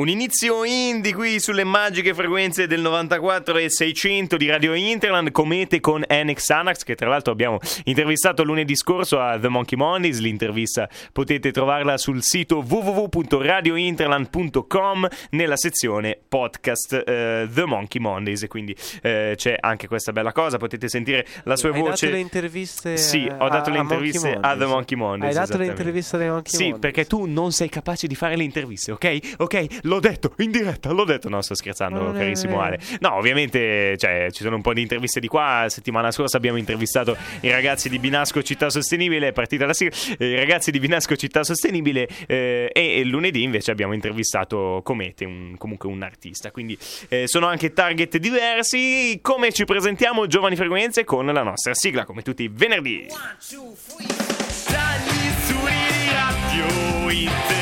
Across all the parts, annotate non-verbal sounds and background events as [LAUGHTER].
Un inizio indie qui sulle magiche frequenze del 94 e 600 di Radio Interland, comete con Annex Anax, che tra l'altro abbiamo intervistato lunedì scorso a The Monkey Mondays. L'intervista potete trovarla sul sito www.radiointerland.com nella sezione podcast eh, The Monkey Mondays. E quindi eh, c'è anche questa bella cosa. Potete sentire la sua Hai voce. dato le interviste Sì, a- ho dato a le interviste a Mondays. The Monkey Mondays. Hai dato le interviste alle Monkey Sì, Mondays. perché tu non sei capace di fare le interviste, ok? Ok, l'ho detto in diretta, l'ho detto. No, sto scherzando, carissimo. Ale. No, ovviamente, cioè, ci sono un po' di interviste di qua. Settimana scorsa abbiamo intervistato i ragazzi di Binasco Città Sostenibile, è partita la sigla. eh, I ragazzi di Binasco Città Sostenibile eh, e lunedì invece abbiamo intervistato Comete, un- comunque un artista. Quindi eh, sono anche target diversi. Come ci presentiamo, giovani frequenze, con la nostra sigla, come tutti i venerdì. Dagli studi di radio Interland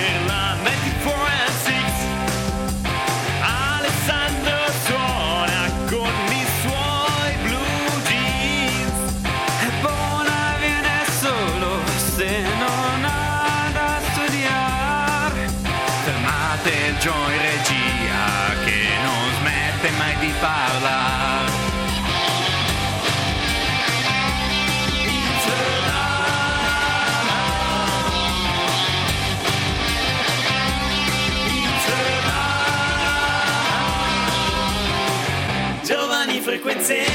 non smette mai di parlare. Giovani frequenze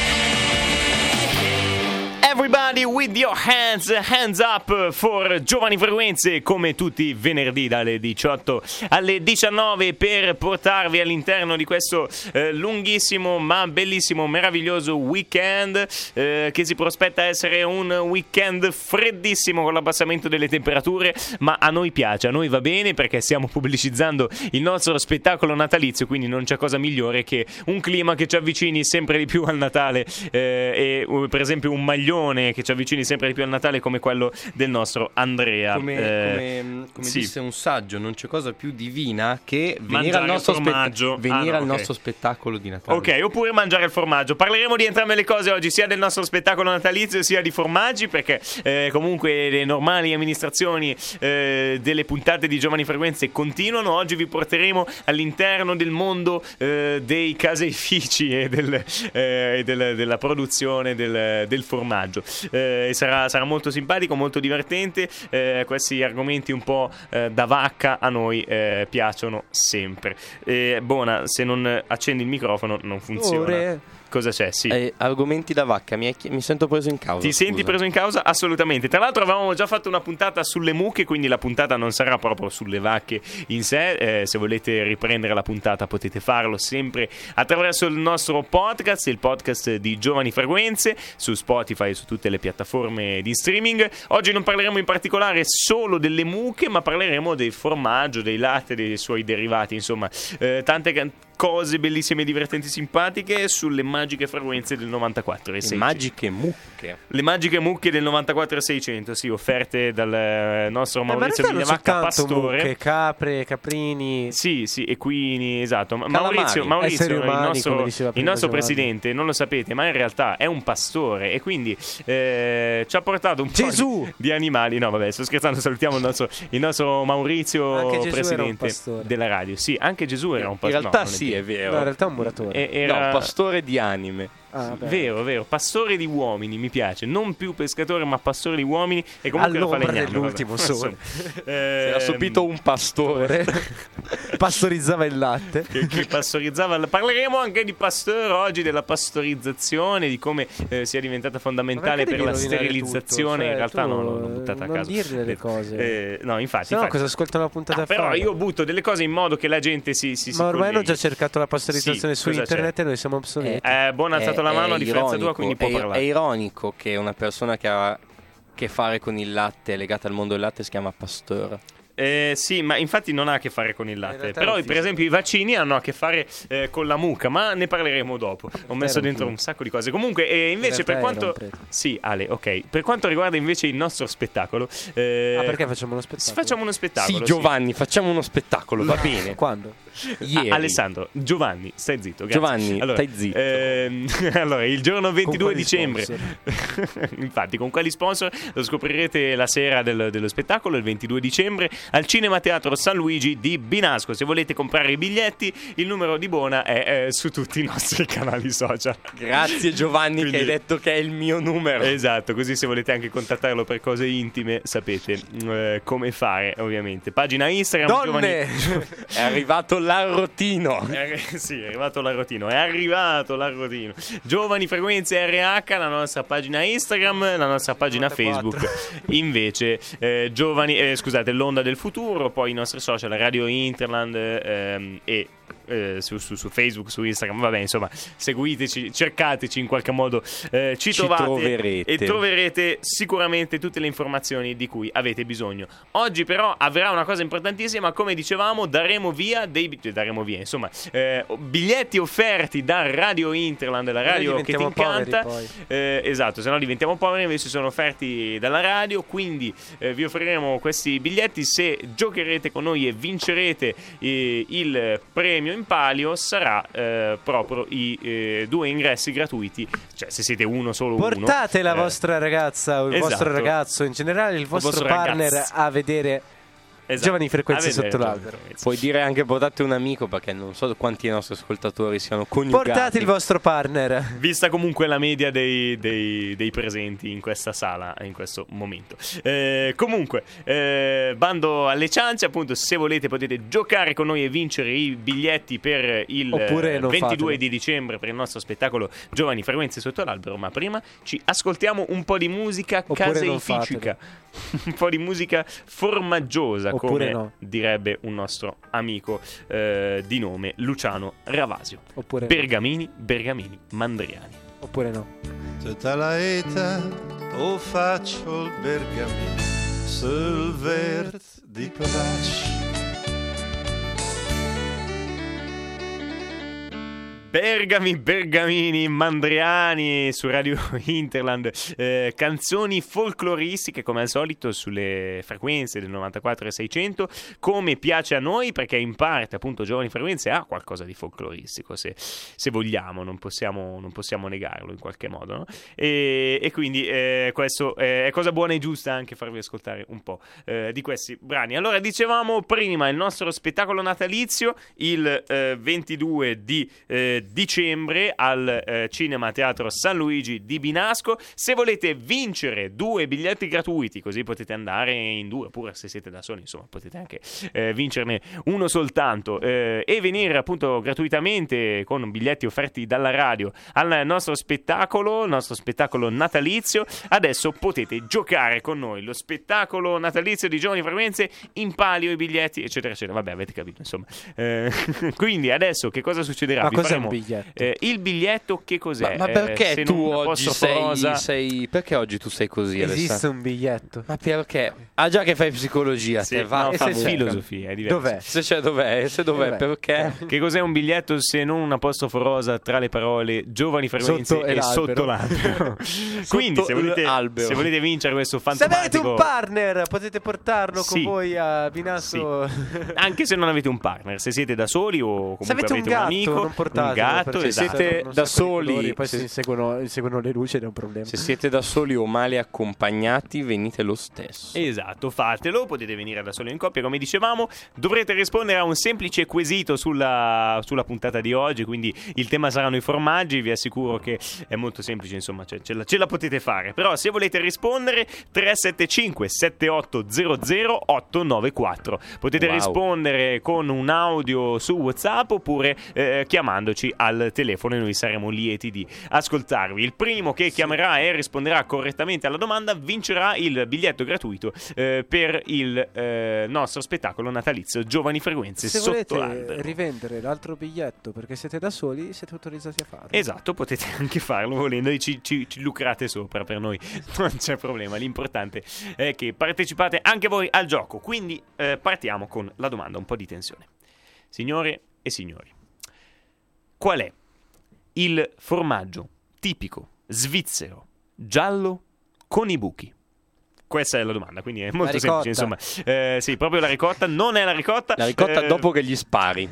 Everybody with your hands, hands up for Giovani Frequenze come tutti i venerdì dalle 18 alle 19 per portarvi all'interno di questo eh, lunghissimo ma bellissimo, meraviglioso weekend eh, che si prospetta essere un weekend freddissimo con l'abbassamento delle temperature ma a noi piace, a noi va bene perché stiamo pubblicizzando il nostro spettacolo natalizio quindi non c'è cosa migliore che un clima che ci avvicini sempre di più al Natale eh, e uh, per esempio un maglione che ci avvicini sempre di più al Natale come quello del nostro Andrea. Come, Eh, come- come sì. disse un saggio, non c'è cosa più divina che venire, al nostro, il formaggio. venire Ah, no, al ok. nostro spettacolo di Natale. Ok, oppure mangiare il formaggio. Parleremo di entrambe le cose oggi, sia del nostro spettacolo natalizio sia di formaggi, perché eh, comunque le normali amministrazioni eh, delle puntate di Giovani Frequenze continuano. Oggi vi porteremo all'interno del mondo eh, dei caseifici e, del, eh, e del- della produzione del, del formaggio. Eh, e sarà, sarà molto simpatico, molto divertente. Eh, questi argomenti un po' eh, da vacca a noi eh, piacciono sempre. Eh, Bona, se non accendi il microfono non funziona. Ore. Cosa c'è? Sì. Eh, argomenti da vacca, mi, chi- mi sento preso in causa. Ti senti scusa. preso in causa? Assolutamente. Tra l'altro avevamo già fatto una puntata sulle mucche, quindi la puntata non sarà proprio sulle vacche in sé. Eh, se volete riprendere la puntata potete farlo sempre attraverso il nostro podcast, il podcast di Giovani Frequenze, su Spotify e su tutte le piattaforme di streaming. Oggi non parleremo in particolare solo delle mucche, ma parleremo del formaggio, dei latte, dei suoi derivati, insomma, eh, tante cose bellissime, divertenti, simpatiche sulle magiche frequenze del 94 e Le 600. magiche mucche. Le magiche mucche del 94 600, sì, offerte dal eh, nostro Eh, ma in Maurizio non Vignavacca soltanto Pastore. mucche, capre, caprini. Sì, sì, equini, esatto. Ma Calamari, Maurizio, Maurizio esseri il umani, nostro, il nostro presidente, non lo sapete, ma in realtà è un pastore e quindi eh, ci ha portato un po' Gesù! di, di animali. No, vabbè, sto scherzando, salutiamo il nostro, il nostro Maurizio, presidente della radio. Sì, anche Gesù era un In pastore. realtà sì, è vero. No, in realtà è un muratore. E- era No, pastore di anime. Ah, vabbè. Vero, vero, pastore di uomini, mi piace. Non più pescatore, ma pastore di uomini. E comunque lo All'ombra falegname, dell'ultimo vabbè. sole. Eh, Si era subito un pastore. [LAUGHS] [LAUGHS] Pastorizzava il latte. che, che pastorizzava. Parleremo anche di Pasteur oggi, della pastorizzazione, di come eh, sia diventata fondamentale per la sterilizzazione. tutto? In realtà Cioè, no, tu no, l'ho buttata a non caso. dirle le cose. Eh, no, infatti. Se no, infatti. cosa ascoltano la puntata Ah, però io butto delle cose in modo che la gente si. si, si Ma ormai hanno già cercato la pastorizzazione Sì, su internet c'è? e noi siamo obsoleti. Eh, buon ha alzato la mano a differenza tua, quindi può è, parlare. È ironico che una persona che ha a che fare con il latte, legata al mondo del latte, si chiama Pasteur. Eh, sì, ma infatti non ha a che fare con il latte. Però, per esempio, i vaccini hanno a che fare eh, con la mucca, ma ne parleremo dopo. Ho messo dentro un sacco di cose. Comunque, eh, invece, In per quanto. Sì, Ale, ok. Per quanto riguarda invece il nostro spettacolo, eh, Ah, perché facciamo uno spettacolo? facciamo uno spettacolo. sì, Giovanni, facciamo uno spettacolo, va bene. [LAUGHS] Quando? Ieri. Ah, Alessandro, Giovanni, stai zitto. grazie. Giovanni, allora, stai zitto. ehm, [LAUGHS] allora, il giorno 22 quali dicembre, [LAUGHS] infatti, con quali sponsor lo scoprirete la sera del- dello spettacolo, il 22 dicembre, al Cinema Teatro San Luigi di Binasco. Se volete comprare i biglietti, il numero di Bona è eh, su tutti i nostri [LAUGHS] canali social. Grazie Giovanni Quindi- che hai detto che è il mio numero. Esatto, così se volete anche contattarlo per cose intime sapete eh, come fare, ovviamente. Pagina Instagram Donne! Giovani- [LAUGHS] È arrivato l'arrotino. Eh, [LAUGHS] sì, è arrivato l'arrotino. È arrivato l'arrotino. Giovani Frequenze RH, la nostra pagina Instagram, la nostra pagina 94. Facebook. Invece, eh, giovani, eh, scusate, l'onda del futuro, poi i nostri social, Radio Interland ehm, e. eh, su, su- su Facebook, su Instagram, vabbè, insomma, seguiteci, cercateci in qualche modo, eh, ci, Ci trovate troverete. e troverete sicuramente tutte le informazioni di cui avete bisogno. Oggi, però, avverrà una cosa importantissima. Come dicevamo, daremo via dei bi- daremo via, insomma, eh, biglietti offerti da Radio Interland, la radio che ti incanta. Eh, esatto, se no diventiamo poveri, invece sono offerti dalla radio, quindi eh, vi offriremo questi biglietti se giocherete con noi e vincerete eh, il premio in palio sarà eh, proprio i eh, due ingressi gratuiti, cioè se siete uno solo uno. Portate la eh, vostra ragazza o il esatto. vostro ragazzo, in generale il vostro, vostro partner ragazzo. a vedere esatto, giovani frequenze a vedere sotto giovani l'albero. Puoi dire anche portate un amico perché non so quanti dei nostri ascoltatori siano coniugati. Portate il vostro partner. Vista comunque la media dei, dei- dei presenti in questa sala in questo momento. Eh, comunque, eh, bando alle ciance, appunto, se volete potete giocare con noi e vincere i biglietti per il Oppure eh, non 22 fatelo. di dicembre per il nostro spettacolo Giovani Frequenze sotto l'albero. Ma prima ci ascoltiamo un po' di musica caseificica, [LAUGHS] un po' di musica formaggiosa, come no. direbbe un nostro amico eh, di nome Luciano Ravasio. Oppure, Bergamini, Bergamini, Mandriani. oppure no. Tutta la età o faccio il bergamino sul verde di Plash. Bergami, Bergamini, Mandriani su Radio [LAUGHS] Interland, eh, canzoni folcloristiche come al solito sulle frequenze del 94 e 600, come piace a noi perché in parte appunto Giovani Frequenze ha qualcosa di folcloristico se, se vogliamo, non possiamo, non possiamo negarlo in qualche modo. no? E, e quindi eh, questo eh, è cosa buona e giusta anche farvi ascoltare un po' eh, di questi brani. Allora dicevamo prima il nostro spettacolo natalizio il eh, 22 di eh, dicembre al eh, Cinema Teatro San Luigi di Binasco. Se volete vincere due biglietti gratuiti, così potete andare in due, oppure se siete da soli, insomma, potete anche eh, vincerne uno soltanto eh, e venire appunto gratuitamente con biglietti offerti dalla radio al nostro spettacolo, il nostro spettacolo natalizio. Adesso potete giocare con noi lo spettacolo natalizio di Giovani Frequenze in palio i biglietti, eccetera, eccetera. Vabbè, avete capito, insomma. Eh, [LAUGHS] quindi adesso che cosa succederà? Ma Vi faremo, un biglietto? eh, il biglietto che cos'è? Ma, ma Eh, perché se tu oggi sei, rosa- sei- Perché oggi tu sei così, Esiste Alessandro? un biglietto. Ma perché? Ah, già che fai psicologia, Sì, te va no, se c'è. filosofia, è diverso. Dov'è? Se c'è dov'è? Se dov'è? Dov'è? Perché? Che cos'è un biglietto se non un apostrofo rosa tra le parole giovani frequenze Sotto e e l'albero. sotto l'albero? [LAUGHS] Quindi se volete, l'albero. se volete vincere questo Se avete un partner, potete portarlo Sì. con voi a Binasso. anche se non avete un partner, se siete da soli o comunque Se avete un avete gatto, amico, non portatelo. Gatto, perché esatto. siete da soli, colori, poi se- si inseguono, inseguono le luci ed è un problema. Se siete da soli o male accompagnati, venite lo stesso. Esatto, fatelo, potete venire da solo in coppia, come dicevamo, dovrete rispondere a un semplice quesito sulla, sulla puntata di oggi, quindi il tema saranno i formaggi, vi assicuro che è molto semplice, insomma, ce, ce la, ce la potete fare, però se volete rispondere 375 7800 894, potete Wow. rispondere con un audio su WhatsApp oppure eh, chiamandoci al telefono e noi saremo lieti di ascoltarvi. Il primo che chiamerà e risponderà correttamente alla domanda vincerà il biglietto gratuito eh, per il eh, nostro spettacolo natalizio Giovani Frequenze Se sotto volete l'albero. rivendere l'altro biglietto perché siete da soli, siete autorizzati a farlo. Esatto, potete [LAUGHS] anche farlo volendo e ci, ci- ci lucrate sopra per noi, [LAUGHS] non c'è problema. L'importante è che partecipate anche voi al gioco. Quindi eh, partiamo con la domanda, un po' di tensione. Signore e signori, qual è il formaggio tipico svizzero giallo con i buchi? Questa è la domanda, quindi è molto semplice. Insomma, Eh, sì, proprio la ricotta non è la ricotta. La ricotta Eh, dopo che gli spari.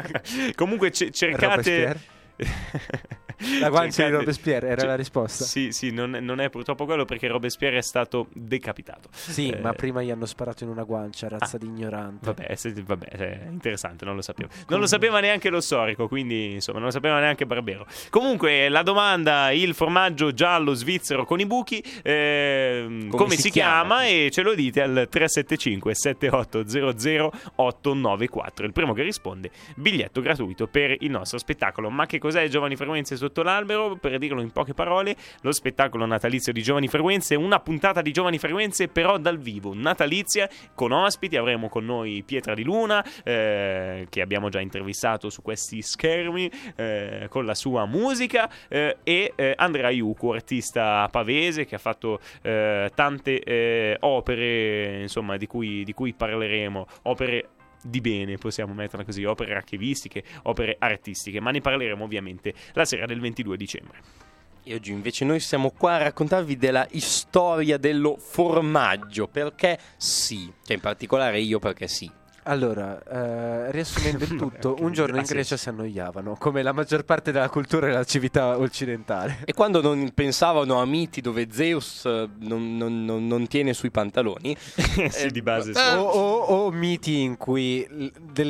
[LAUGHS] Comunque ce- cercate. [LAUGHS] La guancia di Cercate- Robespierre era Cioè, la risposta. Sì, sì, non, non è purtroppo quello perché Robespierre è stato decapitato. Sì, Eh, ma prima gli hanno sparato in una guancia, razza di ignorante. Vabbè, se- vabbè, è interessante, non lo sapevo. Non lo sapeva neanche lo storico, quindi insomma, non lo sapeva neanche Barbero. Comunque, la domanda, il formaggio giallo svizzero con i buchi, ehm, come, si, chiama? E ce lo dite al 375 7800 894. Il primo che risponde, biglietto gratuito per il nostro spettacolo. Ma che cos'è Giovani Frequenze sotto l'albero? Per dirlo in poche parole, lo spettacolo natalizio di Giovani Frequenze, una puntata di Giovani Frequenze però dal vivo, natalizia, con ospiti, avremo con noi Pietra di Luna, eh, che abbiamo già intervistato su questi schermi, eh, con la sua musica, eh, e eh, Andrea Iucu, artista pavese che ha fatto eh, tante eh, opere, insomma, di cui, di cui parleremo, opere di bene, possiamo metterla così, opere archivistiche, opere artistiche, ma ne parleremo ovviamente la sera del 22 dicembre. E oggi invece noi siamo qua a raccontarvi della storia dello formaggio, perché sì, cioè in particolare io perché sì. Allora, eh, riassumendo [LAUGHS] il tutto, un giorno in Grecia senso. si annoiavano, come la maggior parte della cultura e della civiltà occidentale. E quando non pensavano a miti dove Zeus eh, non, non- non- non tiene sui pantaloni, [LAUGHS] sì, di base eh, sì. O, o- o miti in cui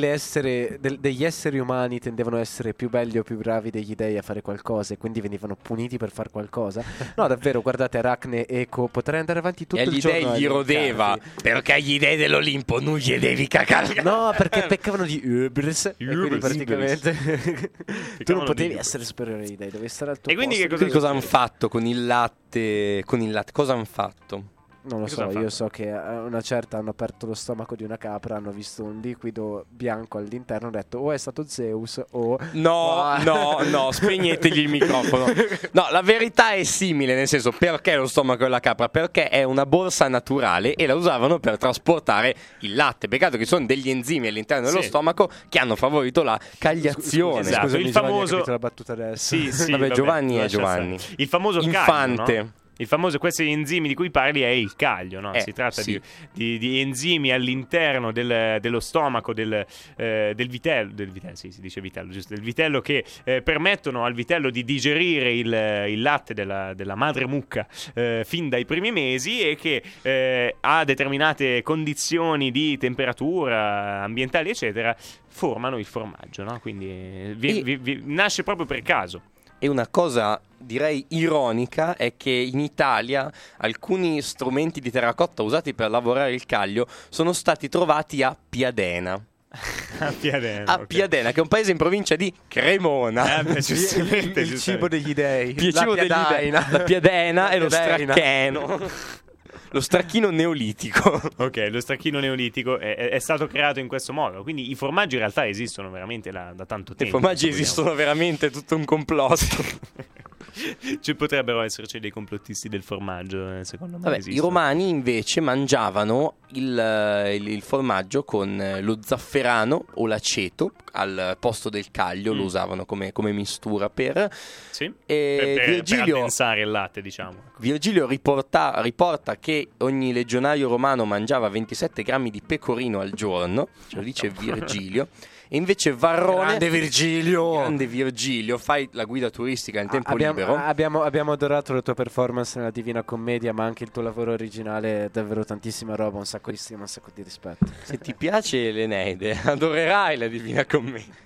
essere- del- degli esseri umani tendevano a essere più belli o più bravi degli dei a fare qualcosa e quindi venivano puniti per fare qualcosa. [LAUGHS] No, davvero, guardate Aracne, Eco, potrei andare avanti tutto e il giorno. dei a gli rodeva, perché gli dei dell'Olimpo non gli devi cacare. [LAUGHS] No, perché peccavano di Ubris. Quindi praticamente [LAUGHS] tu non potevi essere superiore ai dei, dovevi stare al tuo E quindi posto. che Quindi cosa hanno fatto con il latte? Con il latte, cosa hanno fatto? Non lo Cosa so, io so che a una certa hanno aperto lo stomaco di una capra, hanno visto un liquido bianco all'interno, hanno detto o è stato Zeus o... No, Ah. no, no, spegnetegli il microfono. No, la verità è simile, nel senso, perché lo stomaco della capra? Perché è una borsa naturale e la usavano per trasportare il latte. Peccato che ci sono degli enzimi all'interno dello Sì. stomaco che hanno favorito la cagliazione. Esatto, Scusami, il Giovanni, famoso- la battuta adesso. Sì, sì, Vabbè, Giovanni è Giovanni. Il famoso Infante. caglio, no? Il famoso, questi enzimi di cui parli è il caglio, no? Eh, si tratta sì. di, di- di enzimi all'interno del- dello stomaco del, eh, del vitello, del vitello, sì, si dice vitello, giusto, del vitello che eh, permettono al vitello di digerire il, il latte della, della madre mucca eh, fin dai primi mesi e che eh, a determinate condizioni di temperatura ambientali, eccetera, formano il formaggio, no? Quindi eh, vi- vi- vi- nasce proprio per caso. E una cosa direi ironica è che in Italia alcuni strumenti di terracotta usati per lavorare il caglio sono stati trovati a Piadena. [LAUGHS] A Piadena. A. Piadena, che è un paese in provincia di Cremona. Eh, beh, giustamente, il, il cibo degli dei. Il la cibo degli dei- la piadena e lo straccheno. [LAUGHS] Lo stracchino neolitico. Ok, lo stracchino neolitico è, è- è stato creato in questo modo. Quindi i formaggi in realtà esistono veramente da, da tanto I tempo. formaggi se vogliamo. esistono veramente, tutto un complotto. [LAUGHS] [LAUGHS] Ci potrebbero esserci dei complottisti del formaggio, eh, secondo me. Vabbè, i romani invece mangiavano il, eh, il- il formaggio con eh, lo zafferano o l'aceto al posto del caglio, Mm. lo usavano come, come mistura per... Sì? E Per, Virgilio, addensare il latte, diciamo. Virgilio riporta, riporta che ogni legionario romano mangiava 27 grammi di pecorino al giorno, ce lo dice Virgilio, [LAUGHS] e invece Varrone... Grande Virgilio. Grande Virgilio, fai la guida turistica nel tempo abbiamo, libero. abbiamo, abbiamo adorato la tua performance nella Divina Commedia, ma anche il tuo lavoro originale, davvero tantissima roba, un sacco di stima, un sacco di rispetto. Se ti piace l'Eneide, [LAUGHS] adorerai la Divina Commedia.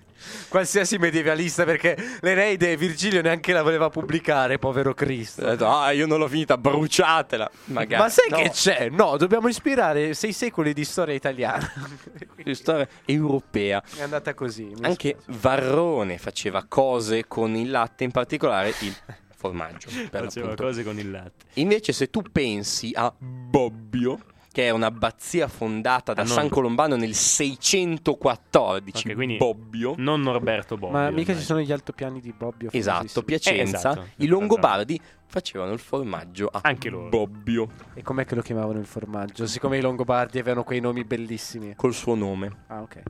Qualsiasi medievalista, perché l'Eneide Virgilio neanche la voleva pubblicare, povero Cristo. Ho detto, ah, io non l'ho finita, bruciatela. Magari. Ma sai No, che c'è? No, dobbiamo ispirare sei secoli di storia italiana. [LAUGHS] di storia europea. È andata così. Anche spiace. Varrone faceva cose con il latte, in particolare il formaggio. Per Faceva l'appunto. cose con il latte. Invece, se tu pensi a Bobbio, che è un'abbazia fondata da Ah, non- San Colombano nel 614, Ok, quindi Bobbio. Non Norberto Bobbio. Ma mica ci sono gli altopiani di Bobbio. Esatto. Piacenza, Eh, esatto. i Longobardi facevano il formaggio a Anche loro. Bobbio E com'è che lo chiamavano il formaggio? Siccome i Longobardi avevano quei nomi bellissimi. col suo nome. Ah, ok.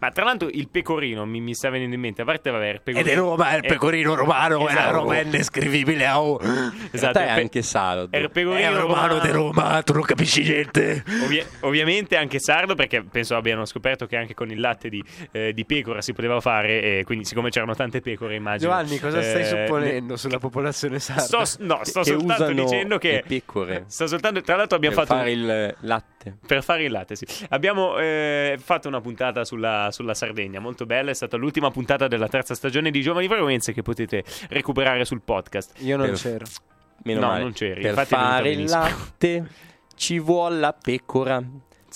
Ma tra l'altro il pecorino mi, mi sta venendo in mente, a parte vabbè, il pecorino... Ed è Roma, il Eh, pecorino romano, esatto. era Roma indescrivibile. Oh. Esatto, è il pe- anche sardo. Era il pecorino È romano di Roma, tu non capisci niente. Ovvia- ovviamente anche sardo perché penso abbiano scoperto che anche con il latte di, eh, di pecora si poteva fare e quindi siccome c'erano tante pecore immagino Giovanni, cosa stai eh, supponendo sulla popolazione sarda? Sto, no, sto che soltanto usano dicendo che le pecore sto soltanto tra l'altro abbiamo per fatto fare il latte. per fare il latte, sì. Abbiamo eh, fatto una puntata sulla, sulla Sardegna, molto bella. È stata l'ultima puntata della terza stagione di Giovani Frequenze che potete recuperare sul podcast. Io non Per- c'ero. Meno No, male. non c'eri, Per infatti fare il latte ci vuole la pecora.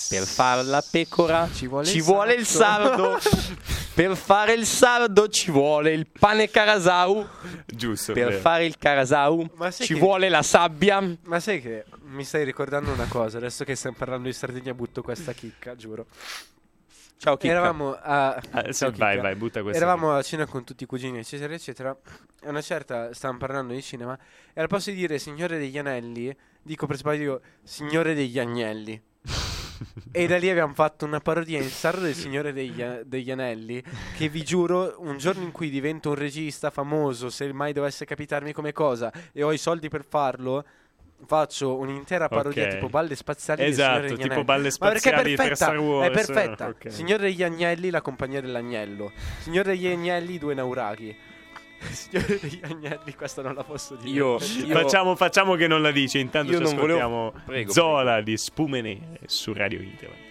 Per fare la pecora Ci vuole ci il vuole il sardo. sardo. [LAUGHS] per fare il sardo ci vuole il pane carasau. Giusto. Per vero. fare il carasau ci che- vuole la sabbia. Ma sai che mi stai ricordando una cosa? Adesso che stiamo parlando di Sardegna, butto questa chicca, giuro. Ciao Chicca. Eravamo a. Ah, Ciao, vai, Chicca. vai, butta questa. Eravamo a cena con tutti i cugini, eccetera, eccetera. E una certa stavamo parlando di cinema. E al posto di dire Signore degli Anelli, dico per sbaglio Signore degli Agnelli. E da lì abbiamo fatto una parodia in sardo del Signore degli, degli Anelli. Che vi giuro, un giorno in cui divento un regista famoso, se mai dovesse capitarmi come cosa, e ho i soldi per farlo. Faccio un'intera parodia Ok. tipo balle spaziali Esatto, tipo balle spaziali per Star Wars, È perfetta. ok. Signore degli Agnelli, la compagnia dell'agnello. Signore degli Agnelli, due nauraghi. [LAUGHS] Signore degli Agnelli, questa non la posso dire. Io- io- Facciamo, facciamo che non la dice. Intanto Io ci non volevo- ascoltiamo Prego, Zola di Spume Nere su Radio Internet.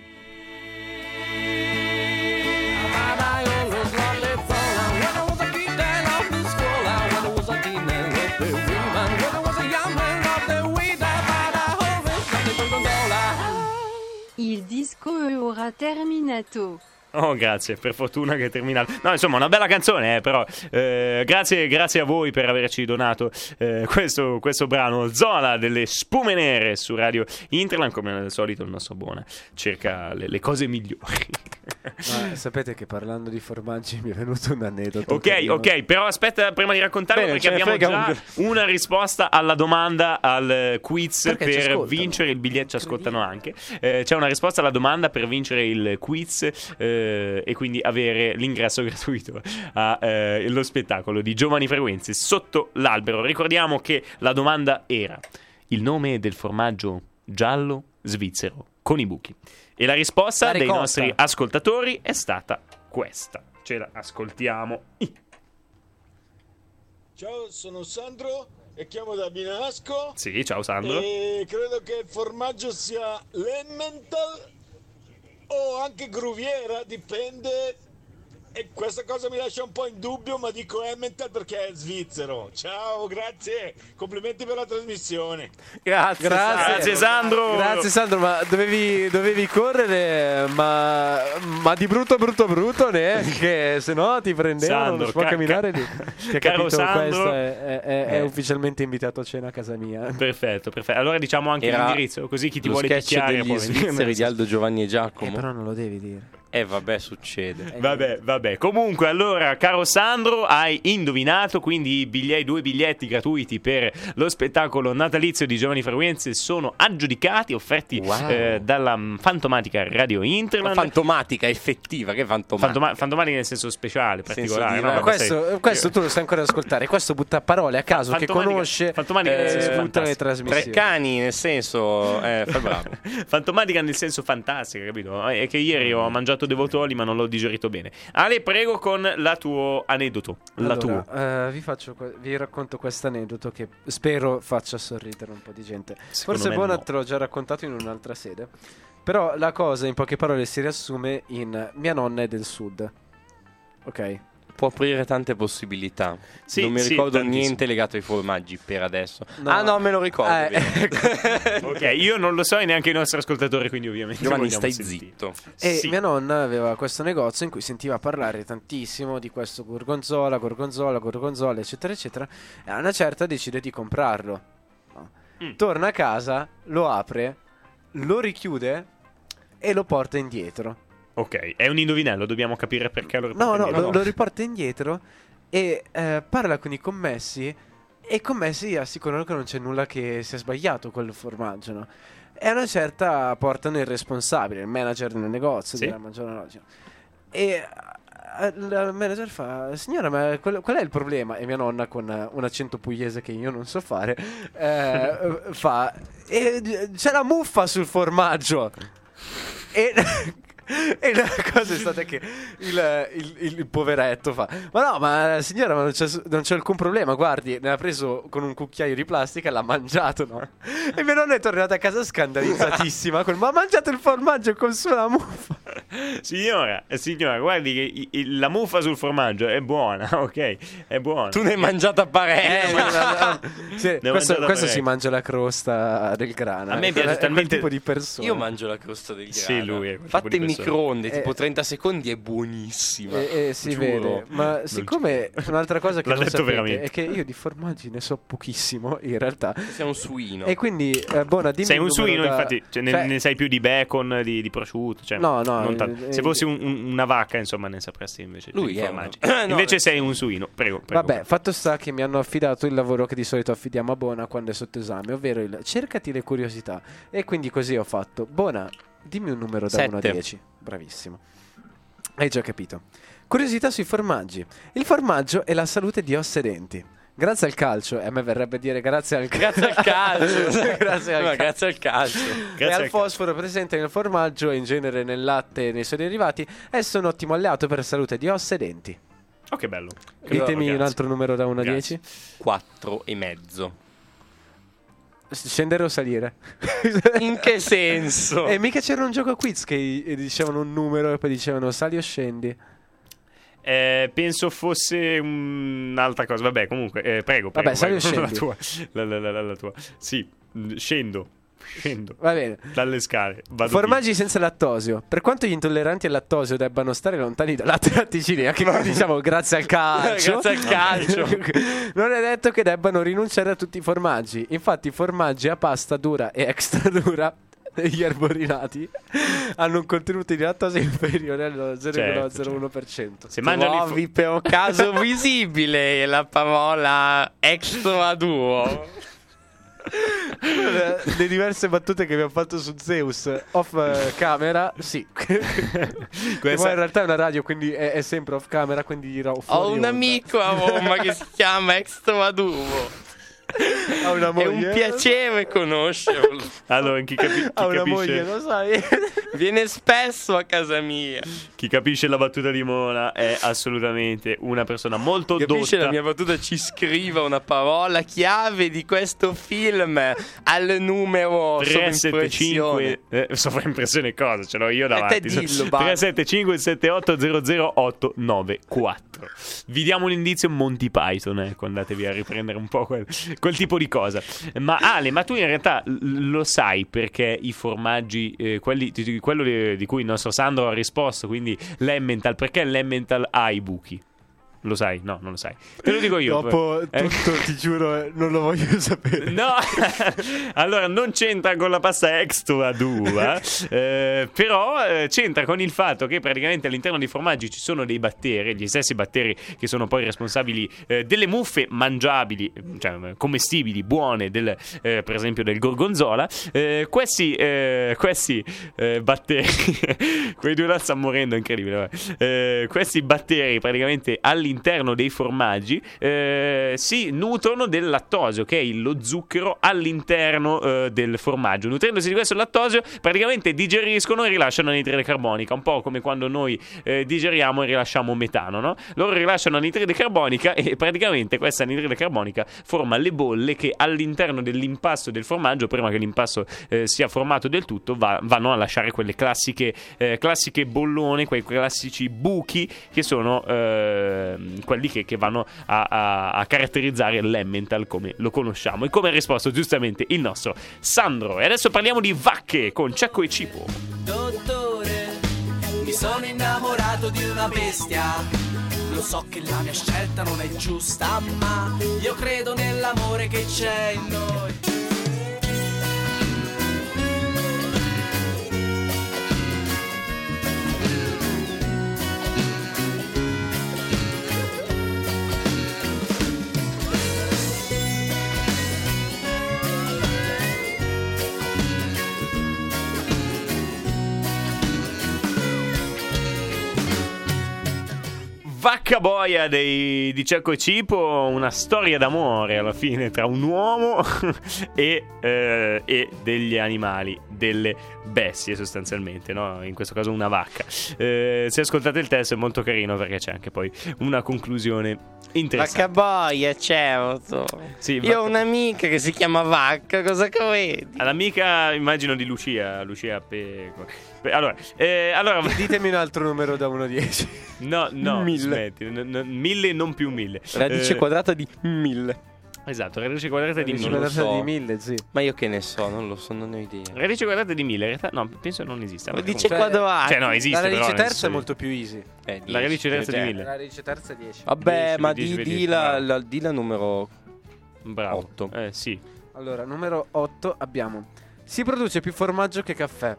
Il disco è ora terminato. Oh, grazie, per fortuna che è terminato. No, insomma, una bella canzone, eh, però. eh, grazie, grazie a voi per averci donato eh, questo, questo brano. Zola delle spume nere su Radio Interland. Come al solito, il nostro buona cerca le, le cose migliori. [LAUGHS] Ma sapete che parlando di formaggi mi è venuto un aneddoto. Ok, carino. ok, però aspetta prima di raccontarlo Bene, perché abbiamo già una risposta alla domanda al eh, quiz Perché per vincere il biglietto, ci ascoltano anche. Eh, c'è una risposta alla domanda per vincere il quiz eh, e quindi avere l'ingresso [LAUGHS] gratuito allo spettacolo di Giovani Frequenze sotto l'albero. Ricordiamo che la domanda era il nome del formaggio giallo svizzero con i buchi. E la risposta La dei nostri ascoltatori è stata questa. Ce la ascoltiamo. Ciao, sono Sandro e chiamo da Binasco Sì, ciao Sandro. e credo che il formaggio sia l'Emmental o anche Gruviera, dipende. E questa cosa mi lascia un po' in dubbio, ma dico Emmental perché è svizzero. Ciao, grazie, complimenti per la trasmissione. Grazie. Grazie. Grazie Sandro. Grazie Sandro, ma dovevi, dovevi correre, ma, ma di brutto brutto brutto neanche, se no ti prendevano, Sandro, non si può ca- camminare ca- lì. Ti ha caro capito, Sandro. questo è, è- è- è Eh. ufficialmente invitato a cena a casa mia. Perfetto, perfetto. Allora diciamo anche Era l'indirizzo, così chi ti Lo vuole sketch picchiare degli può venire. svizzeri di Aldo Giovanni e Eh, Giacomo. però non lo devi dire. Eh vabbè, succede. Vabbè, vabbè. Comunque, allora, caro Sandro, hai indovinato. Quindi i biglietti, due biglietti gratuiti per lo spettacolo natalizio di Giovani Frequenze sono aggiudicati, offerti Wow. eh, dalla fantomatica Radio Interland. fantomatica, effettiva, che fantomatica. Fantoma- fantomatica nel senso speciale, particolare. no? Questo, sai- questo tu lo stai ancora ad ascoltare. Questo butta parole a caso che conosce Fantomatica nel eh, senso tutte fantastico. le Tre trasmissioni. cani, nel senso, eh. [LAUGHS] Fantomatica nel senso fantastica, capito? È che ieri ho mangiato dei votoli, ma non l'ho digerito bene. Ale, prego con la tuo aneddoto. La Allora, tua. eh, vi, faccio vi racconto questo aneddoto che spero faccia sorridere un po' di gente. Secondo Forse Bonat no. te l'ho già raccontato in un'altra sede. Però la cosa, in poche parole, si riassume in mia nonna è del sud. Ok? Può aprire tante possibilità. Sì, non mi sì, ricordo tantissimo. niente legato ai formaggi per adesso. No. Ah no, me lo ricordo. Eh. [LAUGHS] Ok, io non lo so e neanche i nostri ascoltatori, quindi ovviamente. Giovanni, stai sentire. zitto. E Sì. mia nonna aveva questo negozio in cui sentiva parlare tantissimo di questo gorgonzola, gorgonzola, gorgonzola, eccetera, eccetera. E a una certa decide di comprarlo. No. Mm. Torna a casa, lo apre, lo richiude e lo porta indietro. Ok, è un indovinello, dobbiamo capire perché lo No, no, riprendiamo. lo, lo riporta indietro e eh, parla con i commessi E con me si assicurano che non c'è nulla che sia sbagliato col formaggio, no? E a una certa portano il responsabile, il manager del negozio, Sì. della Mangione Logico. E eh, il manager fa, signora, ma qual, qual è il problema? E mia nonna, con un accento pugliese che io non so fare, eh, [LAUGHS] fa, "E, c'è la muffa sul formaggio. E, [LAUGHS] [LAUGHS] e la cosa è stata che il, il- il- poveretto fa: Ma no, ma signora, ma non c'è, non c'è alcun problema. Guardi, ne ha preso con un cucchiaio di plastica e l'ha mangiato, no? [LAUGHS] E mia nonna è tornata a casa scandalizzatissima. Col, ma ha mangiato il formaggio con sulla muffa. [LAUGHS] Signora, eh, signora, guardi che la muffa sul formaggio è buona, ok? È buona. Tu ne hai mangiata Eh, parecchio. no, no, no. Sì, questo, questo si mangia la crosta del grano. A me eh. piace talmente- tipo di persona. Io mangio la crosta del grano. Sì, lui è quel Microonde, Eh, tipo 30 secondi, è buonissima. Eh, eh, si Giuro. vede, ma Non siccome un'altra cosa che L'ha non detto sapete veramente. è che io di formaggi ne so pochissimo in realtà. Sei un suino. E quindi, eh, Bona, dimmi Sei un suino, da- infatti, cioè, ne, cioè, ne sai più di bacon, di, di prosciutto. Cioè, No, no, eh, Se fossi un- un- una vacca, insomma, ne sapresti invece. Lui di è formaggi. uno. [COUGHS] No, invece sei un suino. Prego, prego. Vabbè, fatto sta che mi hanno affidato il lavoro che di solito affidiamo a Bona quando è sotto esame, ovvero il cercati le curiosità. E quindi così ho fatto. Bona, dimmi un numero da 1 a Sette. 10. Bravissimo. Hai già capito. Curiosità sui formaggi. Il formaggio è la salute di ossa e denti. Grazie al calcio, e a me verrebbe dire grazie al Grazie al calcio. [LAUGHS] grazie al calcio. grazie al calcio. Grazie e al al fosforo presente nel formaggio e in genere nel latte e nei suoi derivati, esso è un ottimo alleato per la salute di ossa e denti. Oh, che bello. Ditemi Grazie. un altro numero da 1 a Grazie. 10. 4 e mezzo. Scendere o salire? [LAUGHS] In che senso? E mica c'era un gioco quiz che dicevano un numero e poi dicevano sali o scendi. Eh, penso fosse un'altra cosa. Vabbè, comunque, eh, prego, prego. Vabbè, sali o [LAUGHS] la scendi? tua. La, la- la- la- la tua. Sì, mm, scendo. Scendo. Va bene. Dalle scale. Formaggi senza lattosio. Per quanto gli intolleranti al lattosio debbano stare lontani dal latte e latticini, anche qui diciamo grazie al calcio. Grazie al calcio. [LAUGHS] non è detto che debbano rinunciare a tutti i formaggi. Infatti, i formaggi a pasta dura e extra dura degli arborinati hanno un contenuto di lattosio inferiore allo 0,01%. Se mangiano i fo- Trovi per un caso [LAUGHS] visibile la parola extra duo. Le diverse battute che abbiamo fatto su Zeus off eh, camera, sì. [LAUGHS] Questa- poi in realtà è una radio, quindi è, è sempre off camera, quindi dirò fuori Ho un onda. amico a Roma che si chiama extra duo. Ha una È moglie. un piacere conoscerlo. Allora, chi, capi- chi Ha una moglie, capisce, lo sai. Viene spesso a casa mia. chi capisce la battuta di Mona è assolutamente una persona molto Capisce dotta. la mia battuta? Ci scriva una parola chiave di questo film al numero 375 eh, sovraimpressione cosa ce l'ho io davanti te dillo, basta. 375 7800 894 vi diamo un indizio Monty Python ecco andatevi a riprendere un po' quel, quel tipo di cosa ma Ale ma tu in realtà lo sai perché i formaggi eh, quelli, quello di, di cui il nostro Sandro ha risposto quindi l'Emmental perché l'Emmental ha i buchi lo sai? No, non lo sai. Te lo dico io. Dopo Eh. tutto, ti giuro, eh, non lo voglio sapere. No, [LAUGHS] allora non c'entra con la pasta extra dura, eh, però eh, c'entra con il fatto che praticamente all'interno dei formaggi ci sono dei batteri, gli stessi batteri che sono poi responsabili eh, delle muffe mangiabili, cioè commestibili, buone, del, eh, per esempio del gorgonzola. Eh, questi eh, questi eh, batteri, [LAUGHS] quei due là stanno morendo, incredibile. Eh, questi batteri praticamente all'interno dei formaggi eh, si nutrono del lattosio, che è lo zucchero all'interno eh, del formaggio. Nutrendosi di questo lattosio, praticamente digeriscono e rilasciano anidride carbonica, un po' come quando noi eh, digeriamo e rilasciamo metano, no? Loro rilasciano anidride carbonica e praticamente questa anidride carbonica forma le bolle che all'interno dell'impasto del formaggio, prima che l'impasto eh, sia formato del tutto, va- vanno a lasciare quelle classiche, eh, classiche bollone, quei classici buchi che sono eh, quelli che, che vanno a, a- a caratterizzare l'Emmental come lo conosciamo e come ha risposto giustamente il nostro Sandro. E adesso parliamo di vacche con Cecco e Cipo. Dottore, mi sono innamorato di una bestia. Lo so che la mia scelta non è giusta, ma io credo nell'amore che c'è in noi. Vacca boia dei, di Cecco e Cipo, una storia d'amore alla fine tra un uomo [LAUGHS] e, eh, e degli animali, delle bestie sostanzialmente, no? in questo caso una vacca. Eh, se ascoltate il testo è molto carino perché c'è anche poi una conclusione interessante. Vacca boia, certo. Sì, Io vacca- ho un'amica che si chiama Vacca, cosa credi? All'amica, immagino di Lucia, Lucia Pe... Pe- Allora, eh, allora [LAUGHS] Ditemi un altro numero da 1 a 10. no, no, Mille. smetti, n- n- mille non più mille. Radice Eh, quadrata di mille. Esatto, radice quadrata di Radice mille. lo quadrata so. di 1000, sì. Ma io che ne so, non lo so, non ne ho idea. Radice quadrata di mille, in realtà no, penso non esista. Radice Cioè- quadrata. Cioè no, esiste La però, radice nel terza è molto più easy. Eh, La radice terza di cioè- mille. La radice terza è 10. Vabbè, 10, ma 10, di, 10, di la, la- di la numero Bravo. Otto. Eh sì. Allora, numero 8 abbiamo. Si produce più formaggio che caffè.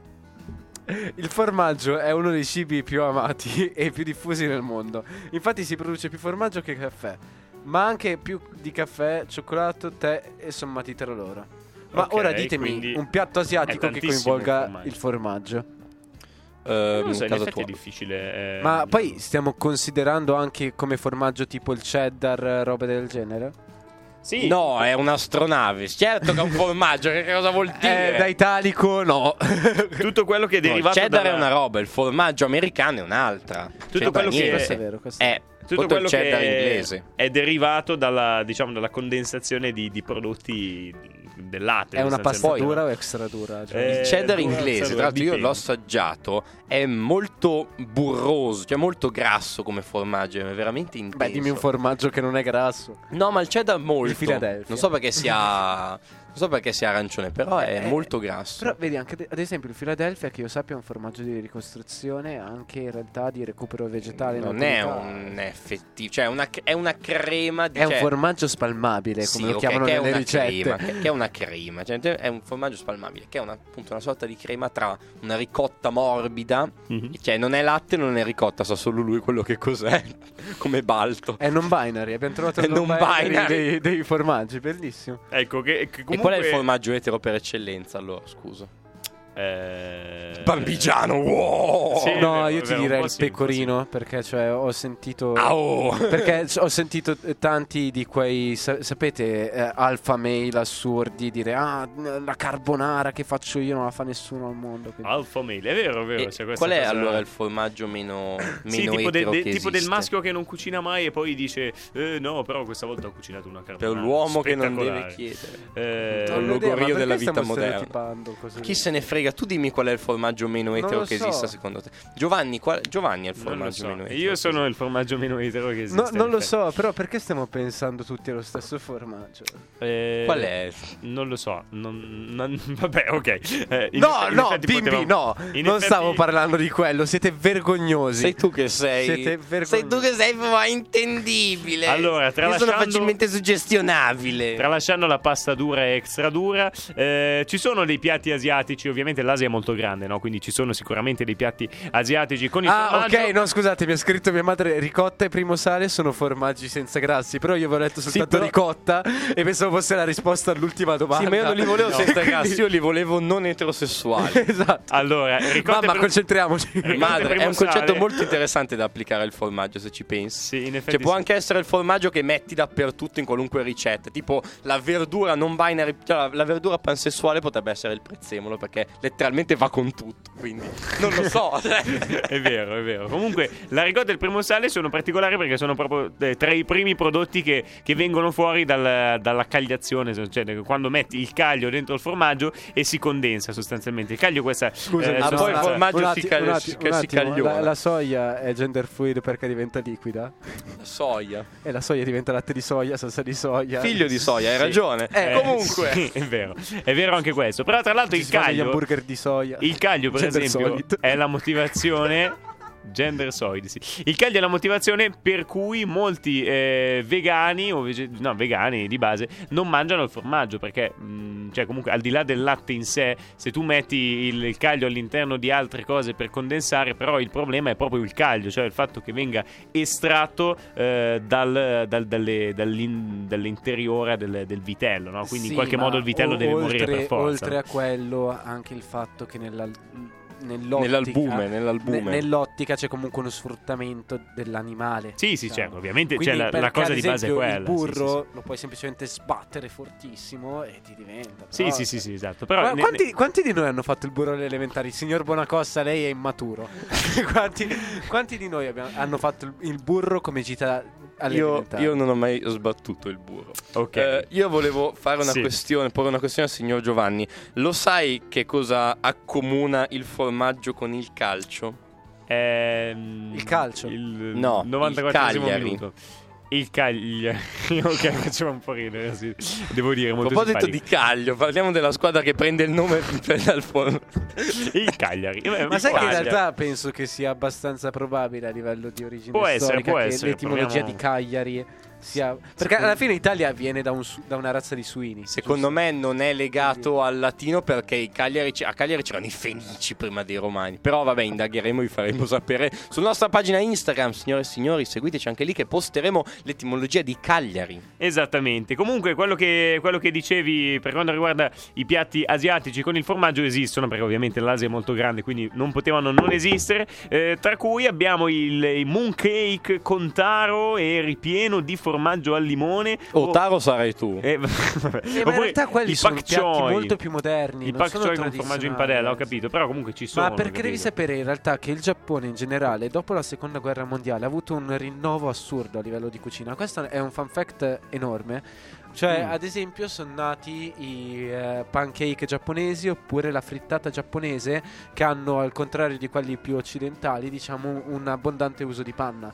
Il formaggio è uno dei cibi più amati [LAUGHS] e più diffusi nel mondo. Infatti si produce più formaggio che caffè, ma anche più di caffè, cioccolato, tè e sommati tra loro. Ma Ok, ora ditemi un piatto asiatico che tantissimo il coinvolga formaggio. il formaggio. eh, Non so, in è difficile. eh, Ma poi stiamo considerando anche come formaggio tipo il cheddar, robe del genere? Sì. No, è un'astronave. Certo che è un formaggio, che cosa vuol dire? Eh, da italico no. [LAUGHS] tutto quello che è No, il derivato cheddar dalla- è una roba, il formaggio americano è un'altra. Tutto quello che- questo è vero, è tutto tutto quello il cheddar che inglese. è derivato dalla, diciamo, dalla condensazione di, di prodotti del latte. È una pasta dura o extra dura? Cioè, Eh, Il cheddar inglese, tra l'altro io l'ho assaggiato, è molto burroso, cioè molto grasso come formaggio, è veramente intenso. Beh, dimmi un formaggio che non è grasso. No, ma il cheddar molto. Il Philadelphia. Non so perché sia [LAUGHS] non so perché sia arancione, però è Eh, molto grasso. Però vedi anche ad esempio il Philadelphia che io sappia è un formaggio di ricostruzione anche in realtà di recupero vegetale non è un effettivo, cioè è una, è una crema di è un cioè- formaggio spalmabile Sì, come lo ok, chiamano che è nelle ricette crema, che, [LAUGHS] che è una crema, cioè è un formaggio spalmabile, che è una, appunto una sorta di crema tra una ricotta morbida, Mhm. cioè non è latte, non è ricotta, sa solo lui quello che cos'è, [LAUGHS] come balto. è non binary abbiamo trovato il non binary, binary. Dei, dei formaggi bellissimo Ecco, che, che comunque... Qual è il formaggio etero per eccellenza allora, scusa? Eh... Parmigiano, wow! Sì, no vero, io ti vero, un direi il sì, un pecorino perché cioè ho sentito Au! perché ho sentito tanti di quei sa- sapete eh, alfa mail assurdi dire ah la carbonara che faccio io non la fa nessuno al mondo quindi- Alfa male, è vero, è vero. E questa qual è cosa- allora il formaggio meno, meno Sì, tipo, de- de- che tipo del maschio che non cucina mai e poi dice eh, no, però questa volta ho cucinato una Per carbonara. l'uomo che non deve chiedere. Eh, Non Non lo ho idea, ma gorio perché della vita moderna. Chi se ne frega? Tu dimmi qual è il formaggio meno etero che so. esista secondo te. Giovanni, qual- Giovanni è il formaggio so. meno etero. Io sono il formaggio meno etero che esiste. No, non lo so, però perché stiamo pensando tutti allo stesso formaggio? Eh, Qual è? Non lo so. Non, non- [LAUGHS] vabbè, ok. Eh, in no, no, bimbi, potevamo- no, in non effetti- stavo parlando di quello, siete vergognosi. Sei tu che sei. Siete vergognosi. sei tu che sei proprio intendibile. Allora, Io sono tralasciando- facilmente suggestionabile. Tralasciando la pasta dura e extra dura, eh, ci sono dei piatti asiatici. Ovviamente l'Asia è molto grande, no? Quindi ci sono sicuramente dei piatti asiatici con il Ah, formaggio. ok, no, scusate, mi ha scritto mia madre ricotta e primo sale sono formaggi senza grassi, però io avevo letto soltanto però- ricotta e pensavo fosse la risposta all'ultima domanda. Sì, ma io non li volevo No. senza Quindi- grassi, io li volevo non eterosessuali. [LAUGHS] esatto. Allora, ricotta e Mamma, pre- concentriamoci. [LAUGHS] Madre, è primo un concetto sale. molto interessante da applicare al formaggio se ci pensi. Sì, in effetti Cioè, può sì. anche essere il formaggio che metti dappertutto in qualunque ricetta. Tipo la verdura non binary, cioè la, la verdura pansessuale potrebbe essere il prezzemolo perché letteralmente va con tutto. Quindi non lo so. [LAUGHS] è vero, è vero. Comunque, la ricotta e il primo sale sono particolari perché sono proprio eh, tra i primi prodotti che, che vengono fuori dal- dalla cagliazione. Cioè, quando metti il caglio dentro il formaggio e si condensa sostanzialmente. Il caglio, questa. Scusa, eh, sostanza- poi il formaggio un si un cagliona. La, la soia è gender fluid perché diventa liquida Soia. e la soia diventa latte di soia, salsa di soia. Figlio di soia, hai Sì. ragione. Eh, Comunque. sì, è vero, è vero anche questo. Però, tra l'altro, Ci il caglio. Hamburger di soia. Il caglio, per Gender esempio, solid. è la motivazione. Gender solid, sì. Il caglio è la motivazione per cui molti eh, vegani o vege- no, vegani di base non mangiano il formaggio perché, mh, cioè, comunque, al di là del latte in sé, se tu metti il, il caglio all'interno di altre cose per condensare, però il problema è proprio il caglio, cioè il fatto che venga estratto eh, dal, dal- dalle- dall'in- dall'interiore del, del vitello, no? Quindi Sì, in qualche modo il vitello o- deve oltre, morire per forza. Oltre a quello, anche il fatto che nella Nell'albume, nell'albume. ne- nell'ottica c'è comunque uno sfruttamento dell'animale. Sì, sì, diciamo. certo, ovviamente Quindi cioè, la, la cosa di base è quella. Il sì, burro lo puoi semplicemente sbattere fortissimo e ti diventa. Sì, sì, sì, sì, esatto. Però ne- quanti, quanti di noi hanno fatto il burro alle elementari? Signor Bonacossa, lei è immaturo. [LAUGHS] quanti, quanti di noi abbiamo- hanno fatto il, burro come gita Io, io non ho mai sbattuto il burro. Ok. Eh, io volevo fare una Sì. questione, porre una questione al signor Giovanni. Lo sai che cosa accomuna il formaggio con il calcio? Ehm, Il calcio? Il No, 94 il Cagliari. minuto. Il Cagliari. [LAUGHS] ok, [LAUGHS] faceva un po' ridere, sì. Devo dire, A molto proposito simpatico. di Caglio, parliamo della squadra che prende il nome dal forno. Il Cagliari. Eh, Ma il sai che in Cagliari. realtà penso che sia abbastanza probabile a livello di origine Può essere, storica può che essere, l'etimologia proviamo- di Cagliari sia perché alla fine l'Italia viene da, un su- da una razza di suini. Secondo me non è legato al latino perché i Cagliari, a Cagliari c'erano i Fenici prima dei Romani. Però vabbè, indagheremo e vi faremo sapere sulla nostra pagina Instagram, signore e signori. Seguiteci anche lì che posteremo l'etimologia di Cagliari. Esattamente. Comunque, quello che, quello che dicevi per quanto riguarda i piatti asiatici con il formaggio esistono, perché ovviamente l'Asia è molto grande, quindi non potevano non esistere. eh, tra cui abbiamo il, il mooncake con taro e ripieno di formaggio al limone. Oh, o- Taro sarai tu. eh. [LAUGHS] Eh, ma in realtà quelli i sono choi. molto più moderni. I choi con formaggio in padella, ho capito. Però comunque ci sono. Ma perché devi sapere in realtà che il Giappone in generale, dopo la seconda guerra mondiale, ha avuto un rinnovo assurdo a livello di cucina. Questo è un fun fact enorme. Cioè, Mm. ad esempio, sono nati i eh, pancake giapponesi oppure la frittata giapponese, che hanno, al contrario di quelli più occidentali, diciamo, un abbondante uso di panna.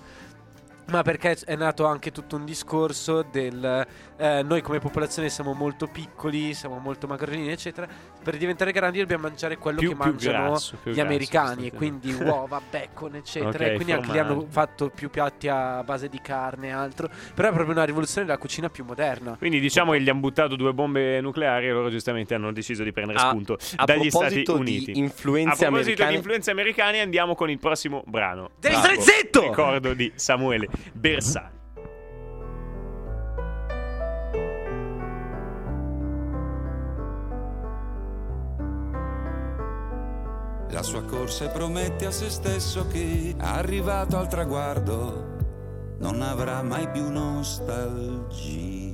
Ma perché è nato anche tutto un discorso del eh, noi come popolazione siamo molto piccoli, siamo molto magrolini, eccetera. Per diventare grandi dobbiamo mangiare quello Più- che più mangiano grasso, più gli americani, e quindi [LAUGHS] uova, bacon, eccetera. Ok, e quindi anche lì hanno fatto più piatti a base di carne e altro. Però è proprio una rivoluzione della cucina più moderna. Quindi diciamo che gli hanno buttato due bombe nucleari e loro giustamente hanno deciso di prendere A- spunto A dagli Stati proposito Uniti. di influenze A proposito americane, di influenze americane andiamo con il prossimo brano. Devi stare zitto! Ricordo di Samuele Bersani. La sua corsa promette a se stesso che, arrivato al traguardo, non avrà mai più nostalgia.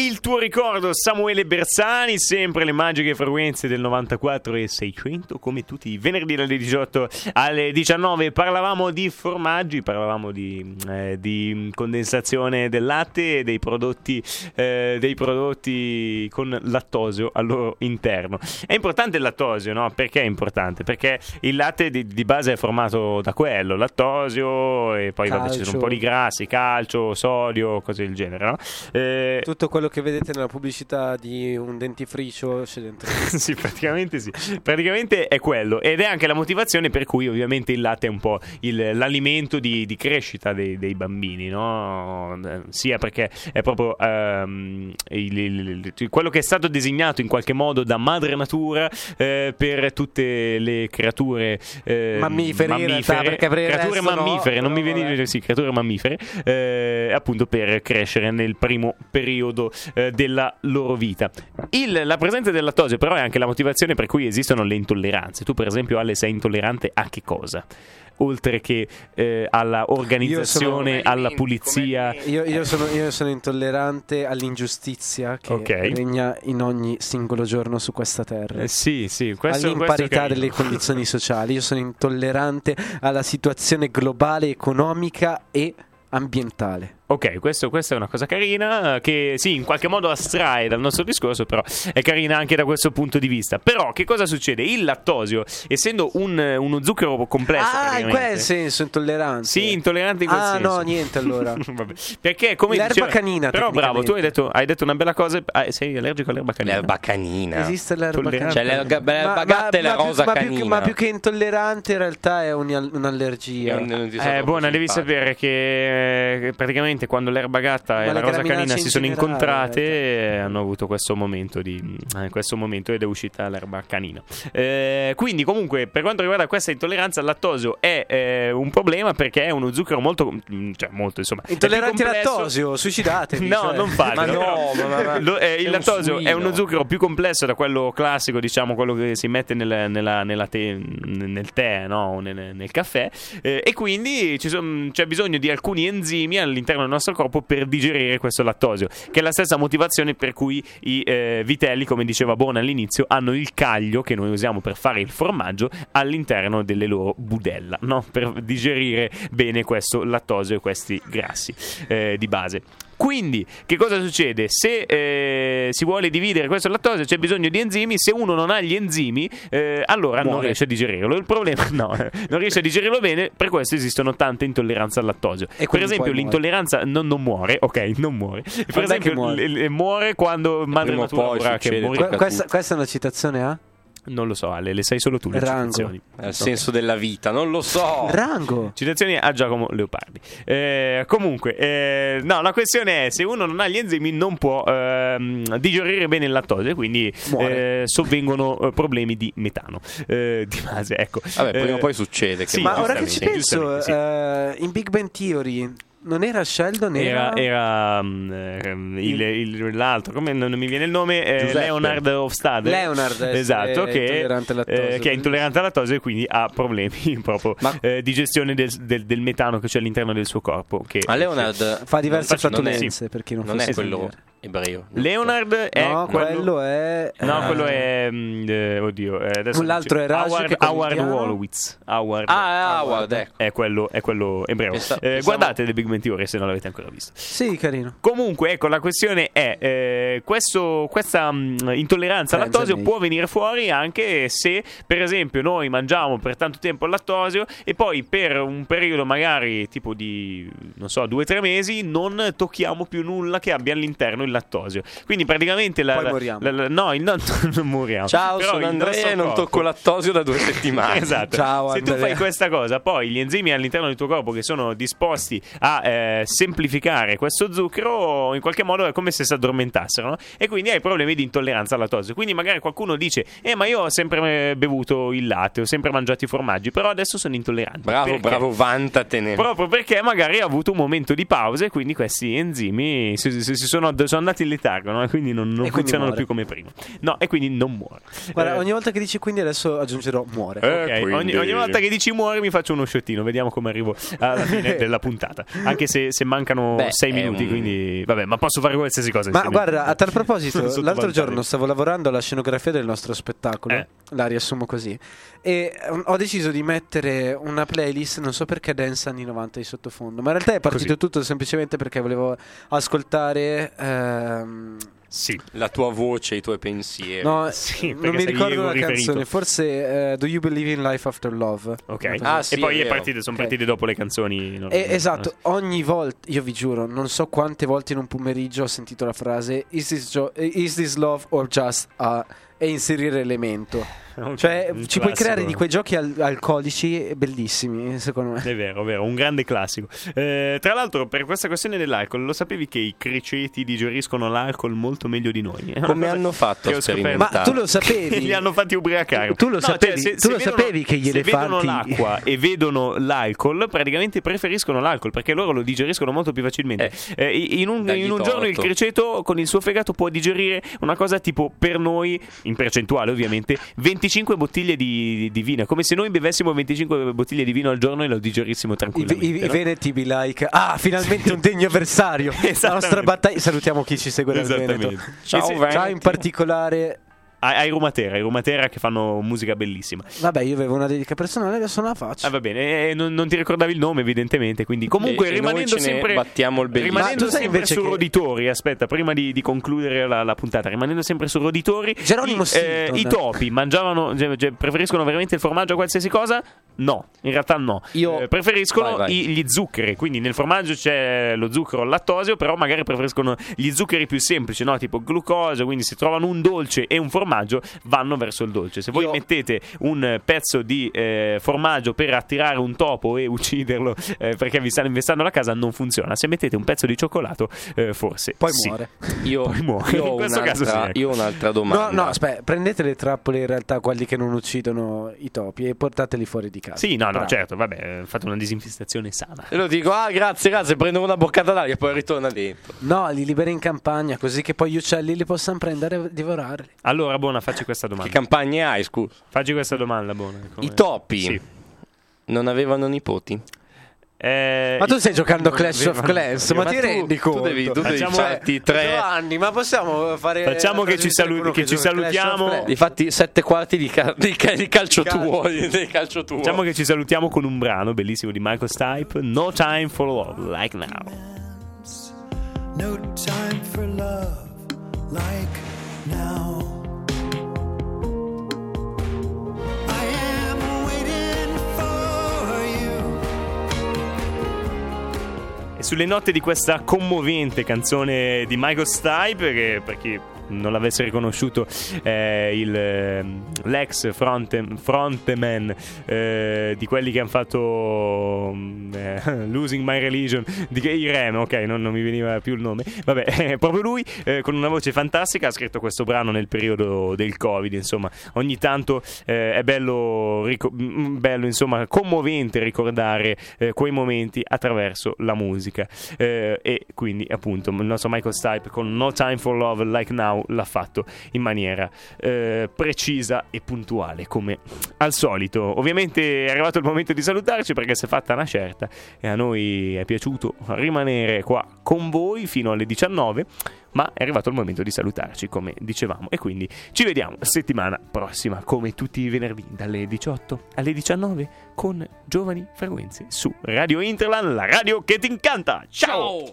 Il tuo ricordo, Samuele Bersani, sempre le magiche frequenze del 94 e 600, come tutti i venerdì dalle 18 alle 19. Parlavamo di formaggi, parlavamo di, eh, di condensazione del latte e dei prodotti, eh, dei prodotti con lattosio al loro interno. È importante il lattosio, no? Perché è importante? Perché il latte di, di base è formato da quello, lattosio e poi vabbè, ci sono un po' di grassi, calcio, sodio, cose del genere, no? Eh, Tutto quello che vedete nella pubblicità di un dentifricio c'è dentro. [LAUGHS] sì, praticamente sì. Praticamente è quello. Ed è anche la motivazione per cui ovviamente il latte è un po' il- l'alimento di, di crescita dei, dei bambini, no? Sia perché è proprio ehm, il- il- quello che è stato designato in qualche modo da madre natura eh, per tutte le creature eh, Mammifere, in realtà, creature resto no, mammifere, non mi però viene vabbè. sì, creature mammifere, eh, appunto per crescere nel primo periodo eh, della loro vita. Il- la presenza del lattosio, però, è anche la motivazione per cui esistono le intolleranze. Tu, per esempio, Ale, sei intollerante a che cosa? Oltre che eh, alla organizzazione, alla pulizia. Io, io sono, io sono intollerante all'ingiustizia che Ok. regna in ogni singolo giorno su questa terra. Eh, sì, sì, questo, all'imparità questo delle condizioni sociali. Io sono intollerante alla situazione globale, economica e ambientale. Ok, questo- questa è una cosa carina eh, che sì, in qualche modo astrae dal nostro discorso, però è carina anche da questo punto di vista. Però che cosa succede? Il lattosio, essendo un- uno zucchero complesso, ah, in quel senso intollerante. Sì, intollerante in quel Ah, senso. no, niente allora. [LAUGHS] Vabbè. Perché come L'erba diceva- canina, Però bravo, tu hai detto, hai detto una bella cosa. ah, sei allergico all'erba canina? l'erba canina. Esiste l'erba Tollerante. canina. C'è l'erba- l'erba gatta e la più- rosa ma più, canina. che, ma più che intollerante in realtà è un- È un'allergia. un- so Eh, buona, devi sapere che eh, praticamente praticamente quando l'erba gatta Ma e la rosa canina in si sono generale, incontrate cioè. e hanno avuto questo momento, di, eh, questo momento ed è uscita l'erba canina. Eh, quindi comunque per quanto riguarda questa intolleranza al lattosio è eh, un problema perché è uno zucchero molto, mm, cioè molto insomma... Intolleranti al lattosio, suicidatevi. [LAUGHS] No, cioè. non fatelo. Ma no, ma- ma- [LAUGHS] Lo- eh, il un lattosio è uno zucchero più complesso da quello classico, diciamo, quello che si mette nel, nella- nella te- nel tè no? nel, nel caffè. eh, e quindi ci son- c'è bisogno di alcuni enzimi all'interno nostro corpo per digerire questo lattosio, che è la stessa motivazione per cui i eh, vitelli, come diceva Bona all'inizio, hanno il caglio che noi usiamo per fare il formaggio all'interno delle loro budella, no? per digerire bene questo lattosio e questi grassi eh, di base. Quindi, che cosa succede? Se eh, si vuole dividere questo lattosio, c'è bisogno di enzimi. Se uno non ha gli enzimi, eh, allora non Muore. riesce a digerirlo. Il problema [LAUGHS] no, eh, non riesce a digerirlo bene. Per questo esistono tante intolleranze al lattosio. E per esempio, l'intolleranza non, non muore, ok, non muore. Per Quando è esempio, muore? l- l- muore quando madre Prima natura poi che muore. Que- questa, questa è una citazione a? Non lo so, Ale, le sai solo tu le Rango. citazioni. È il senso della vita, non lo so. Rango. Citazioni a Giacomo Leopardi. Eh, comunque, eh, no, la questione è se uno non ha gli enzimi non può ehm, digerire bene il lattosio quindi eh, sovvengono eh, problemi di metano. Eh, di base, ecco. Vabbè, prima Eh, o poi succede. Che sì, Ma ora che ci penso, sì. eh, in Big Bang Theory non era Sheldon, Era, era... era ehm, il, il- l'altro, come non, mi viene il nome, eh. Leonard Hofstadter. Leonard, eh, esatto, è che, eh, che è intollerante al lattosio e quindi ha problemi [LAUGHS] proprio Ma- eh, di gestione del, del- del metano che c'è all'interno del suo corpo. Che, Ma Leonard Fa diverse flatulenze, per chi non, non è quello familiare. Ebreo. Leonard è No, quello è... No, eh, quello è. mm, eh, oddio. eh, adesso L'altro dice- è Raj, Howard, che Howard chiama? Wolowitz. Howard. Ah, Howard, ecco. È quello, è quello ebreo. Pensavo- Eh, pensavo- Guardate The Big Bang Theory se non l'avete ancora visto. Sì, carino. Comunque, ecco, la questione è: eh, questo- questa mm, intolleranza al Pensa lattosio può venire fuori anche se, per esempio, noi mangiamo per tanto tempo il lattosio e poi per un periodo magari tipo di, non so, due o tre mesi non tocchiamo più nulla che abbia all'interno il lattosio. Quindi praticamente la, Poi moriamo. la- la- no, il, no, [LAUGHS] non moriamo. Ciao, Però sono il Andrea e non corpo- tocco lattosio da due settimane. [LAUGHS] Esatto. Ciao, Se tu Andrea. fai questa cosa, poi gli enzimi all'interno del tuo corpo che sono disposti a eh, semplificare questo zucchero, in qualche modo è come se si addormentassero, no? E quindi hai problemi di intolleranza al lattosio. Quindi magari qualcuno dice: Eh, ma io ho sempre eh, bevuto il latte, ho sempre mangiato i formaggi, però adesso sono intollerante. Bravo, Perché? bravo, vantatene. Proprio perché magari ha avuto un momento di pausa e quindi questi enzimi si, si- si sono, sono andati in letargo no? e quindi non, non quindi funzionano muore. più come prima. No, e quindi non muore. Guarda, Eh, ogni volta che dici quindi adesso aggiungerò muore. Eh, Ok, quindi- ogni, ogni volta che dici muore mi faccio uno sciottino, vediamo come arrivo alla fine [LAUGHS] della puntata. Anche se, se mancano Beh, sei è minuti, un- quindi vabbè, ma posso fare qualsiasi cosa. Ma guarda, a tal proposito, [LAUGHS] l'altro giorno stavo lavorando alla scenografia del nostro spettacolo, Eh. la riassumo così, e um, ho deciso di mettere una playlist, non so perché dance anni 90 di sottofondo, ma in realtà è partito Così. tutto semplicemente perché volevo ascoltare... ehm, Sì. La tua voce, i tuoi pensieri. no, Sì, non mi ricordo la riferito. canzone, forse eh, Do You Believe in Life After Love? Ok. Ah, sì, e poi è è vero. partite, sono Ok. partite dopo le canzoni. Eh, normali. esatto, ogni volta, io vi giuro, non so quante volte in un pomeriggio ho sentito la frase Is this, jo- is this love or just a... e inserire elemento. [LAUGHS] Cioè, ci puoi creare di quei giochi al- alcolici bellissimi, secondo me. È vero, è vero, un grande classico. Eh, tra l'altro, per questa questione dell'alcol, lo sapevi che i criceti digeriscono l'alcol molto meglio di noi? Come hanno fatto a sperimentare? Ma tu lo [LAUGHS] sapevi? Li hanno fatti ubriacare. Tu lo No, sapevi- cioè, tu lo sapevi che gli se vedono elefanti- l'acqua e vedono l'alcol, praticamente preferiscono l'alcol perché loro lo digeriscono molto più facilmente. Eh, in un, in un giorno il criceto con il suo fegato può digerire una cosa tipo per noi, in percentuale ovviamente, 25 bottiglie di, di vino. È come se noi bevessimo 25 bottiglie di vino al giorno e lo digerissimo I, tranquillamente. i- i no? veneti be like Ah, finalmente un degno [LAUGHS] avversario La nostra battaglia Salutiamo chi ci segue dal Veneto. Ciao, E se-. Ciao in particolare ai, Rumatera, ai Rumatera che fanno musica bellissima. Vabbè io avevo una dedica personale Adesso non la faccio Ah, va bene, eh, non, non ti ricordavi il nome, evidentemente. Quindi, comunque, E- e rimanendo ne sempre. battiamo il bellissimo. Rimanendo sempre invece su che- roditori, aspetta, prima di, di concludere la, la puntata, rimanendo sempre su roditori. Geronimo i, eh. I topi mangiavano, cioè, cioè, preferiscono veramente il formaggio a qualsiasi cosa? No, in realtà no. Io- Eh, preferiscono Vai, vai. i- gli zuccheri, quindi nel formaggio c'è lo zucchero lattosio, però magari preferiscono gli zuccheri più semplici, no? tipo glucosio, quindi se trovano un dolce e un formaggio vanno verso il dolce. Se voi Io- mettete un pezzo di eh, formaggio per attirare un topo e ucciderlo eh, perché vi stanno investendo la casa, non funziona. Se mettete un pezzo di cioccolato, eh, forse Poi sì. muore. [LAUGHS] Io, Poi muore. io ho In questo caso un'altra, sì, ecco. io ho un'altra domanda. No, no, aspetta, prendete le trappole in realtà, quelli che non uccidono i topi, e portateli fuori di casa. Sì, no, no, Bravo. certo, vabbè, fate una disinfestazione sana. E lo dico, ah grazie, grazie, prendo una boccata d'aria e poi ritorna dentro. No, li liberi in campagna, così che poi gli uccelli li possano prendere e divorarli. Allora, buona, facci questa Che domanda. campagne hai, scusa? Facci questa domanda, buona. Come- I topi Sì. non avevano nipoti? Eh, Ma tu stai giocando Clash of Clans, ma, Ma ti tu- rendi tu conto? devi- tu devi Facciamo- farti tre... Giovanni, ma possiamo fare Facciamo che ci salu- che ci salutiamo. Infatti sette quarti di, ca- di ca- di calcio, Calcio. tuo, di calcio tuo. Diciamo che ci salutiamo con un brano bellissimo di Michael Stipe, No Time for Love, Like Now. No time for love like now. Sulle note di questa commovente canzone di Michael Stipe, che per chi non l'avesse riconosciuto, è il, ehm, l'ex fronte- frontman eh, di quelli che hanno fatto mm, eh, [LAUGHS] Losing My Religion, di che, i Rem, ok, non, non mi veniva più il nome. Vabbè, [LAUGHS] proprio lui, eh, con una voce fantastica, ha scritto questo brano nel periodo del Covid. Insomma, ogni tanto eh, è bello, rico- mm, bello, insomma, commovente ricordare eh, quei momenti attraverso la musica. Eh, e quindi, appunto, il nostro Michael Stipe con No Time for Love Like Now l'ha fatto in maniera eh, precisa e puntuale, come al solito. Ovviamente è arrivato il momento di salutarci perché si è fatta una certa e a noi è piaciuto rimanere qua con voi fino alle 19 ma è arrivato il momento di salutarci come dicevamo e quindi ci vediamo settimana prossima come tutti i venerdì dalle 18 alle 19 con Giovani Frequenze su Radio Interland, la radio che ti incanta. Ciao!